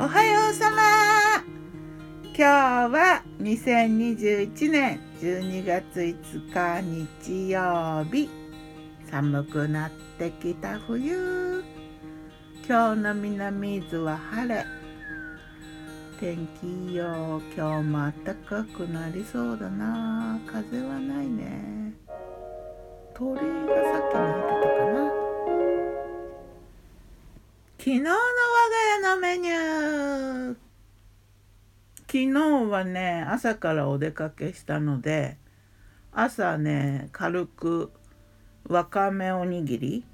おはようさま。今日は2021年12月5日日曜日。寒くなってきた冬。今日の南伊豆は晴れ。天気いいよ今日も暖かくなりそうだな。風はないね。鳥がさっき鳴いてたかな。昨日の我が家のメニュー。昨日はね朝からお出かけしたので朝ね軽くわかめおにぎり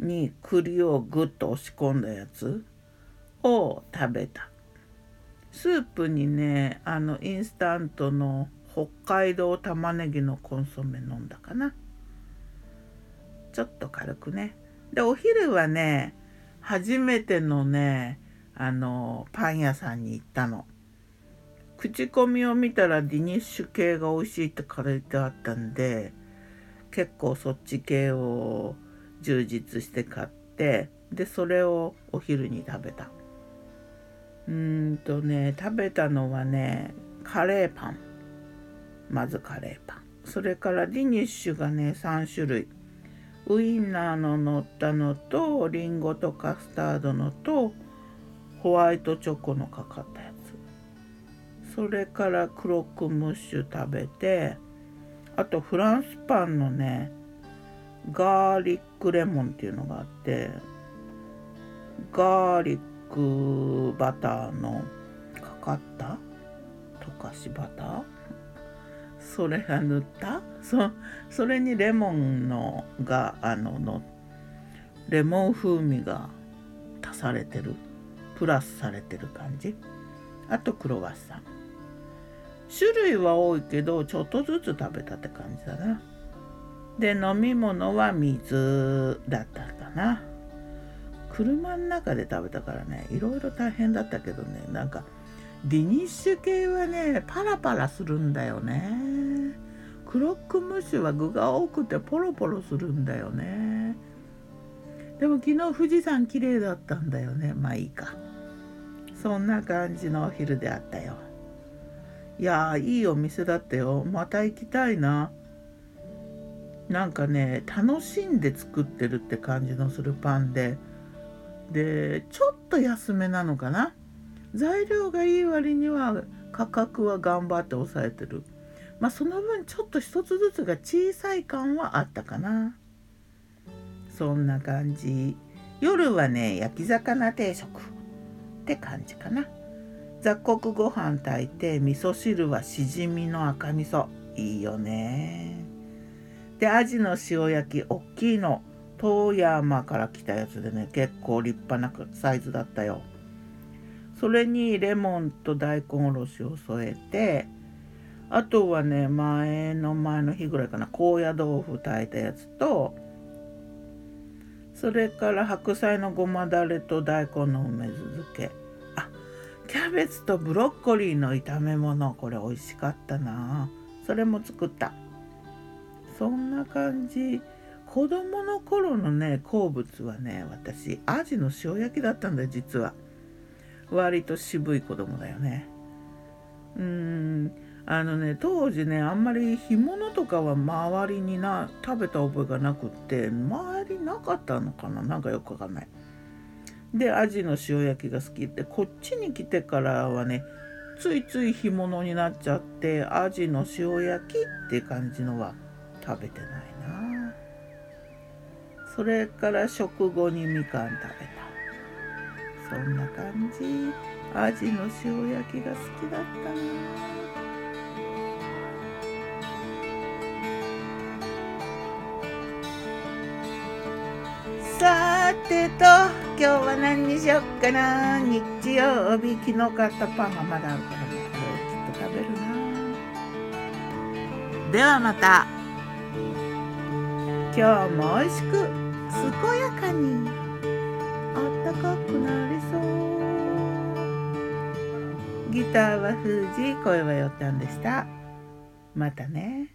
に栗をぐっと押し込んだやつを食べた。スープにねあのインスタントの北海道玉ねぎのコンソメ飲んだかな。ちょっと軽くね。でお昼はね初めてのねあのパン屋さんに行ったの。口コミを見たらディニッシュ系が美味しいって書いてあったんで結構そっち系を充実して買ってでそれをお昼に食べた。うーんとね食べたのはねカレーパン。まずカレーパン。それからディニッシュがね3種類。ウインナーの乗ったのとリンゴとカスタードのとホワイトチョコのかかったやつ。それからクロックムッシュ食べてあとフランスパンのねガーリックレモンっていうのがあってガーリックバターのかかった？溶かしバター？それが塗ったそそれにレモンのがあののレモン風味が足されてる。プラスされてる感じ？あとクロワッサン。種類は多いけどちょっとずつ食べたって感じだな。で飲み物は水だったかな。車の中で食べたからねいろいろ大変だったけどねなんかディニッシュ系はねパラパラするんだよね。クロックムッシュは具が多くてポロポロするんだよね。でも昨日富士山綺麗だったんだよね。まあいいか。そんな感じのお昼であったよ。いやいいお店だったよ。また行きたいな。なんかね楽しんで作ってるって感じのするパンで。でちょっと安めなのかな。材料がいい割には価格は頑張って抑えてる。まあその分ちょっと一つずつが小さい感はあったかな。そんな感じ。夜はね焼き魚定食。って感じかな。雑穀ご飯炊いて味噌汁はしじみの赤味噌。いいよね。でアジの塩焼きおっきいの。遠山から来たやつでね結構立派なサイズだったよ。それにレモンと大根おろしを添えてあとはね前の前の日ぐらいかな。高野豆腐炊いたやつとそれから白菜のごまだれと大根の梅酢漬け。あキャベツとブロッコリーの炒め物。これ美味しかったな。それも作った。そんな感じ。子供の頃のね好物はね私アジの塩焼きだったんだよ実は。割と渋い子供だよね。うーん。あのね当時ねあんまり干物とかは周りにな食べた覚えがなくって周りなかったのかななんかよくわかんない。でアジの塩焼きが好きってこっちに来てからはねついつい干物になっちゃってアジの塩焼きって感じのは食べてないな。それから食後にみかん食べた。そんな感じ。アジの塩焼きが好きだったな。てと今日は何にしよっかな日曜日昨日買ったパンがまだあるからねこれをきっと食べるな。ではまた今日も美味しく健やかにあったかくなりそう。ギターは封じ声はよったんでした。またね。